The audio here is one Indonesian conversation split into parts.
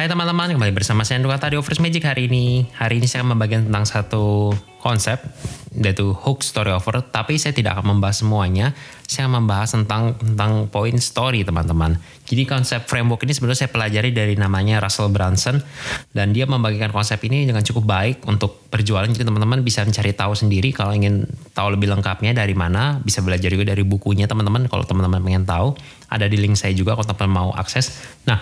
Hai teman-teman, kembali bersama saya Andrew Kata di Offers Magic hari ini. Hari ini saya akan membagikan tentang satu konsep, yaitu hook story over. Tapi saya tidak akan membahas semuanya. Saya akan membahas tentang tentang poin story teman-teman. Jadi konsep framework ini sebenarnya saya pelajari dari namanya Russell Brunson. Dan dia membagikan konsep ini dengan cukup baik untuk perjualan. Jadi teman-teman bisa mencari tahu sendiri kalau ingin tahu lebih lengkapnya dari mana. Bisa belajar juga dari bukunya teman-teman kalau teman-teman pengen tahu. Ada di link saya juga kalau teman-teman mau akses. Nah,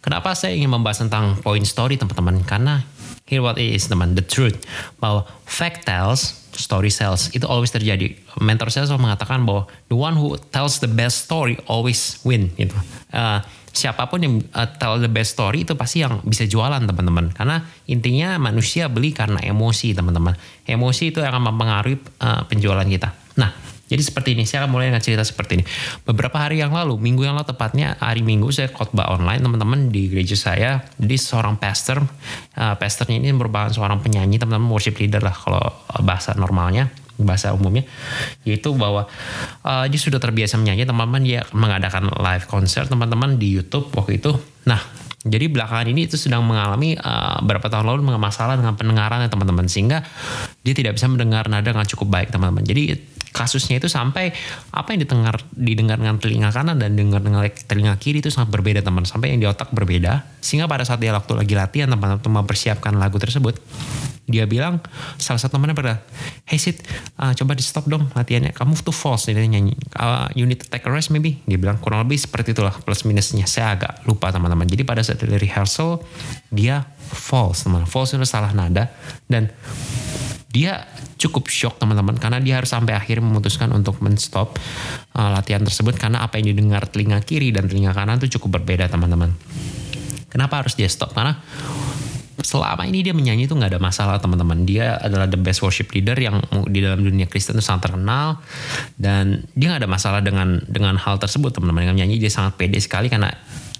Kenapa saya ingin membahas tentang point story teman-teman? Karena here what it is teman, the truth bahwa fact tells, story sells itu always terjadi. Mentor saya selalu mengatakan bahwa the one who tells the best story always win gitu. Uh, siapa pun yang uh, tell the best story itu pasti yang bisa jualan teman-teman. Karena intinya manusia beli karena emosi teman-teman. Emosi itu akan mempengaruhi uh, penjualan kita. Jadi seperti ini, saya akan mulai dengan cerita seperti ini. Beberapa hari yang lalu, minggu yang lalu tepatnya hari Minggu saya khotbah online teman-teman di gereja saya. Di seorang pastor, uh, pastornya ini merupakan seorang penyanyi teman-teman worship leader lah kalau bahasa normalnya bahasa umumnya yaitu bahwa uh, dia sudah terbiasa menyanyi teman-teman dia mengadakan live konser teman-teman di YouTube waktu itu nah jadi belakangan ini itu sedang mengalami uh, beberapa tahun lalu masalah dengan pendengaran teman-teman sehingga dia tidak bisa mendengar nada dengan cukup baik teman-teman. Jadi kasusnya itu sampai apa yang didengar didengar dengan telinga kanan dan dengar dengan telinga kiri itu sangat berbeda teman. Sampai yang di otak berbeda. Sehingga pada saat dia waktu lagi latihan teman-teman mempersiapkan lagu tersebut dia bilang salah satu temannya pada hey Sid uh, coba di stop dong latihannya. Kamu tuh false dia nyanyi. Uh, you need to take a rest maybe. Dia bilang kurang lebih seperti itulah plus minusnya. Saya agak lupa teman-teman. Jadi pada saat dari rehearsal dia false teman. False itu salah nada. Dan dia cukup shock teman-teman karena dia harus sampai akhir memutuskan untuk menstop uh, latihan tersebut karena apa yang didengar telinga kiri dan telinga kanan itu cukup berbeda teman-teman. Kenapa harus dia stop? Karena selama ini dia menyanyi itu nggak ada masalah teman-teman. Dia adalah the best worship leader yang di dalam dunia Kristen itu sangat terkenal dan dia nggak ada masalah dengan dengan hal tersebut teman-teman. Dengan menyanyi dia sangat pede sekali karena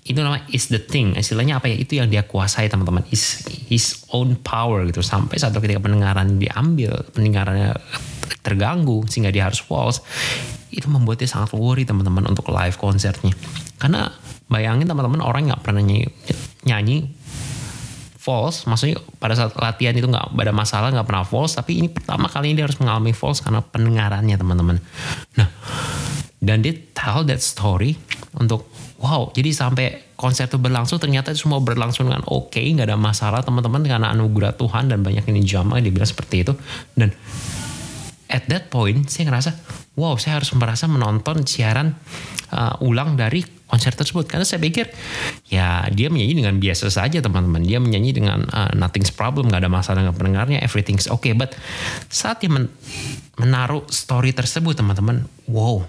itu nama is the thing. Istilahnya apa ya? Itu yang dia kuasai teman-teman. Is his own power gitu. Sampai satu ketika pendengaran diambil pendengarannya terganggu sehingga dia harus false itu membuat dia sangat worry teman-teman untuk live konsernya karena bayangin teman-teman orang nggak pernah nyanyi, nyanyi false maksudnya pada saat latihan itu nggak ada masalah nggak pernah false tapi ini pertama kali ini dia harus mengalami false karena pendengarannya teman-teman. Nah dan dia tell that story untuk wow jadi sampai konser itu berlangsung ternyata itu semua berlangsung dengan oke okay, nggak ada masalah teman-teman karena anugerah Tuhan dan banyak ini jamaah dia bilang seperti itu. Dan at that point saya ngerasa wow saya harus merasa menonton siaran uh, ulang dari konser tersebut. Karena saya pikir ya dia menyanyi dengan biasa saja teman-teman. Dia menyanyi dengan uh, nothing's problem nggak ada masalah dengan pendengarnya everything's okay. But saat dia men menaruh story tersebut teman-teman wow.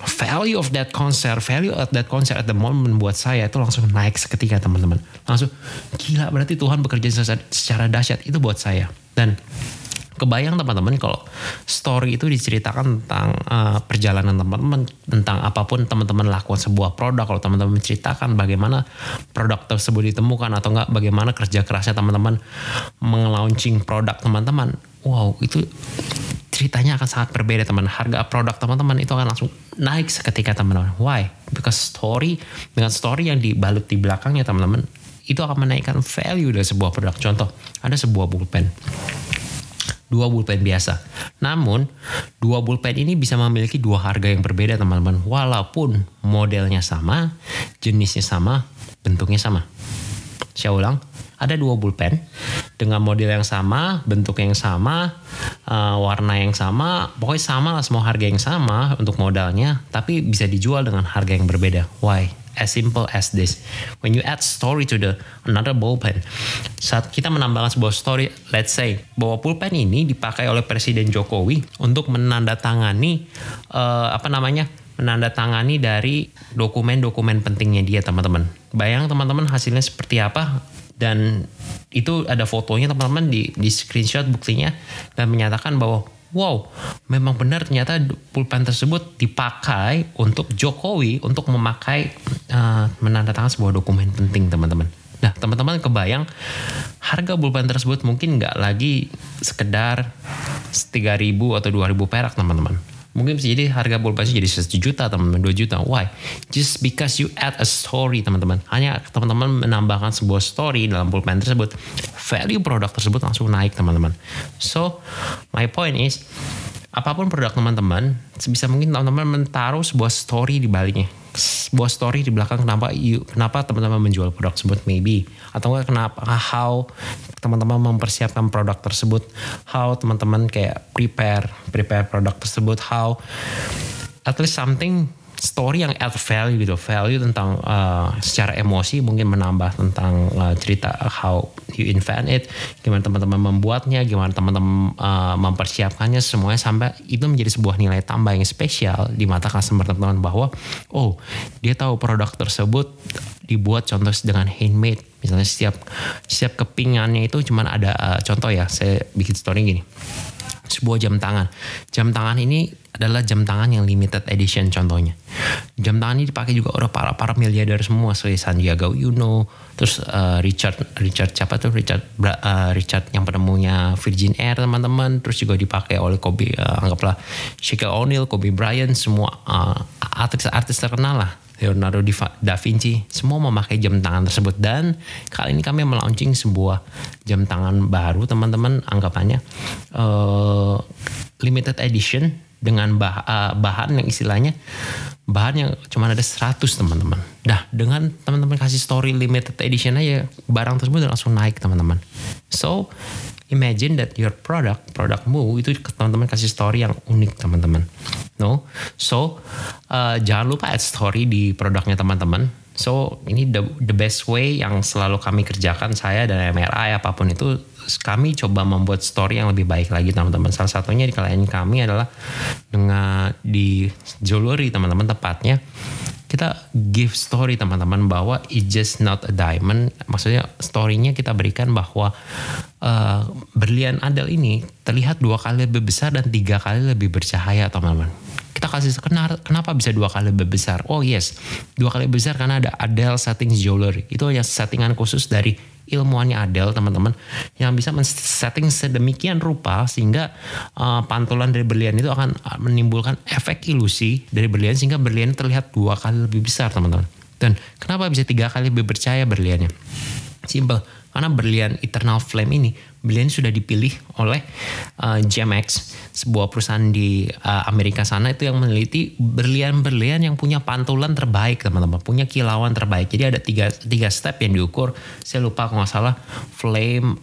Value of that concert value of that concert at the moment buat saya itu langsung naik seketika teman-teman. Langsung gila berarti Tuhan bekerja secara dahsyat. Itu buat saya. Dan kebayang teman-teman kalau story itu diceritakan tentang uh, perjalanan teman-teman tentang apa pun teman-teman lakukan sebuah produk kalau teman-teman menceritakan bagaimana produk tersebut ditemukan atau enggak bagaimana kerja kerasnya teman-teman melaunching produk teman-teman wow itu ceritanya akan sangat berbeda teman. Harga produk teman-teman itu akan langsung naik seketika teman-teman. Why? Because story dengan story yang dibalut di belakangnya teman-teman itu akan menaikkan value dari sebuah produk. Contoh ada sebuah pulpen dua pulpen biasa. Namun, dua pulpen ini bisa memiliki dua harga yang berbeda teman-teman. Walaupun modelnya sama, jenisnya sama, bentuknya sama. Saya ulang, ada dua pulpen dengan model yang sama, bentuk yang sama, uh, warna yang sama, pokoknya sama lah semua harga yang sama untuk modalnya, tapi bisa dijual dengan harga yang berbeda. Why? As simple as this. When you add story to the another ballpen, saat kita menambahkan sebuah story, let's say bahwa pulpen ini dipakai oleh Presiden Jokowi untuk menandatangani uh, apa namanya menandatangani dari dokumen-dokumen pentingnya dia teman-teman. Bayang teman-teman hasilnya seperti apa dan itu ada fotonya teman-teman di di screenshot buktinya dan menyatakan bahwa wow, memang benar ternyata pulpen tersebut dipakai untuk Jokowi untuk memakai uh, menandatangani sebuah dokumen penting teman-teman. Nah teman-teman kebayang harga pulpen tersebut mungkin nggak lagi sekedar 3.000 atau 2.000 perak teman-teman. Mungkin bisa jadi harga pulpennya jadi 1 juta teman-teman 2 juta. Why? Just because you add a story teman-teman. Hanya teman-teman menambahkan sebuah story dalam pulpen tersebut, value produk tersebut langsung naik teman-teman. So my point is apa pun produk teman-teman, sebisa mungkin teman-teman menaruh sebuah story di baliknya sebuah story di belakang kenapa you, kenapa teman-teman menjual produk tersebut maybe atau kenapa how teman-teman mempersiapkan produk tersebut. How teman-teman kayak prepare prepare produk tersebut. How at least something story yang add value gitu. Value tentang uh, secara emosi mungkin menambah tentang uh, cerita how you invent it gimana teman-teman membuatnya gimana teman-teman uh, mempersiapkannya semuanya sampai itu menjadi sebuah nilai tambah yang spesial di mata customer teman-teman bahwa oh dia tahu produk tersebut dibuat contoh dengan handmade misalnya setiap setiap kepingannya itu cuman ada uh, contoh ya saya bikin story gini sebuah jam tangan. Jam tangan ini adalah jam tangan yang limited edition contohnya. Jam tangan ini dipakai juga oleh para para miliarder semua seperti Sandiaga Uno, terus uh, Richard Richard siapa tuh Richard uh, Richard yang penemunya Virgin Air teman-teman, terus juga dipakai oleh Kobe uh, anggaplah Shaquille O'Neal, Kobe Bryant semua artis-artis uh, terkenal lah Leonardo da Vinci semua memakai jam tangan tersebut dan kali ini kami melaunching sebuah jam tangan baru teman-teman anggapannya uh, limited edition dengan bah, uh, bahan yang istilahnya bahan yang cuma ada 100 teman-teman. Dah dengan teman-teman kasih story limited edition aja barang tersebut langsung naik teman-teman. So imagine that your product, produkmu itu teman-teman kasih story yang unik teman-teman. No, so uh, jangan lupa add story di produknya teman-teman. So ini the, the best way yang selalu kami kerjakan saya dan MRI apa pun itu kami coba membuat story yang lebih baik lagi teman-teman. Salah satunya di klien kami adalah dengan di jewelry teman-teman tepatnya kita give story teman-teman bahwa it just not a diamond. Maksudnya storynya kita berikan bahwa uh, berlian adel ini terlihat dua kali lebih besar dan tiga kali lebih bercahaya teman-teman. Kita kasih kenapa bisa dua kali lebih besar? Oh yes, dua kali besar karena ada Adele Settings Jewelry. Itu hanya settingan khusus dari ilmuannya Adele teman-teman yang bisa men-setting sedemikian rupa sehingga uh, pantulan dari berlian itu akan menimbulkan efek ilusi dari berlian sehingga berlian terlihat dua kali lebih besar teman-teman. Dan kenapa bisa tiga kali lebih percaya berliannya? Simple, karena berlian Eternal Flame ini Berlian sudah dipilih oleh uh, GMX, sebuah perusahaan di uh, Amerika sana itu yang meneliti berlian-berlian yang punya pantulan terbaik teman-teman, punya kilauan terbaik. Jadi ada tiga, tiga step yang diukur. Saya lupa kalau nggak salah flame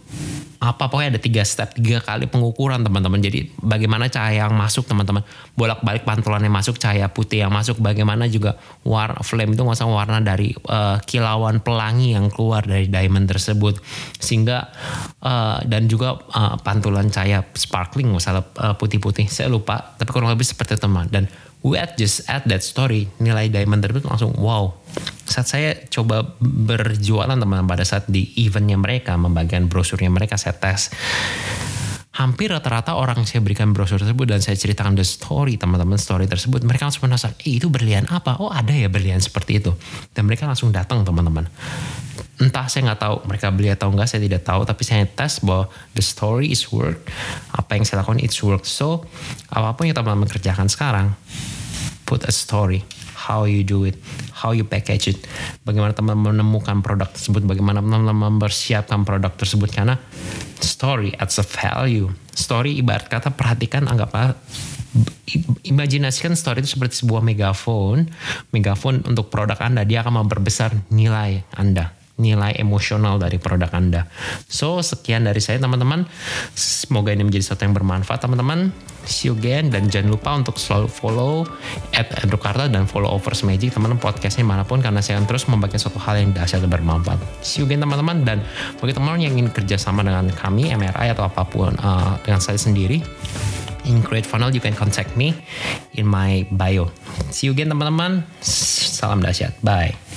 apa pokoknya ada tiga step, tiga kali pengukuran teman-teman. Jadi bagaimana cahaya yang masuk teman-teman, bolak-balik pantulan yang masuk, cahaya putih yang masuk, bagaimana juga warna flame itu nggak warna dari uh, kilauan pelangi yang keluar dari diamond tersebut, sehingga uh, dan juga uh, pantulan cahaya sparkling masalah uh, putih-putih. Saya lupa tapi kurang lebih seperti teman dan we add just add that story nilai diamond tersebut langsung wow. Saat saya coba berjualan teman pada saat di eventnya mereka membagikan brosurnya mereka saya tes hampir rata-rata orang saya berikan brosur tersebut dan saya ceritakan the story teman-teman story tersebut mereka langsung penasaran eh itu berlian apa? Oh ada ya berlian seperti itu. Dan mereka langsung datang teman-teman. Entah saya nggak tahu mereka beli atau enggak saya tidak tahu tapi saya tes bahwa the story is work apa yang saya lakukan it's work. So apa pun yang teman-teman kerjakan sekarang put a story how you do it, how you package it, bagaimana teman menemukan produk tersebut, bagaimana teman mempersiapkan produk tersebut. Karena story adds a value. Story ibarat kata perhatikan anggaplah imajinasikan story itu seperti sebuah megafon, megafon untuk produk Anda dia akan memperbesar nilai Anda nilai emosional dari produk Anda. So, sekian dari saya teman-teman. Semoga ini menjadi sesuatu yang bermanfaat teman-teman. See you again dan jangan lupa untuk selalu follow at Carta dan follow Overs Magic teman-teman podcastnya mana pun karena saya akan terus membagikan suatu hal yang dahsyat dan bermanfaat. See you again teman-teman dan bagi teman-teman yang ingin kerjasama dengan kami MRI atau apa pun uh, dengan saya sendiri in Create Funnel you can contact me in my bio. See you again teman-teman. Salam dahsyat. Bye.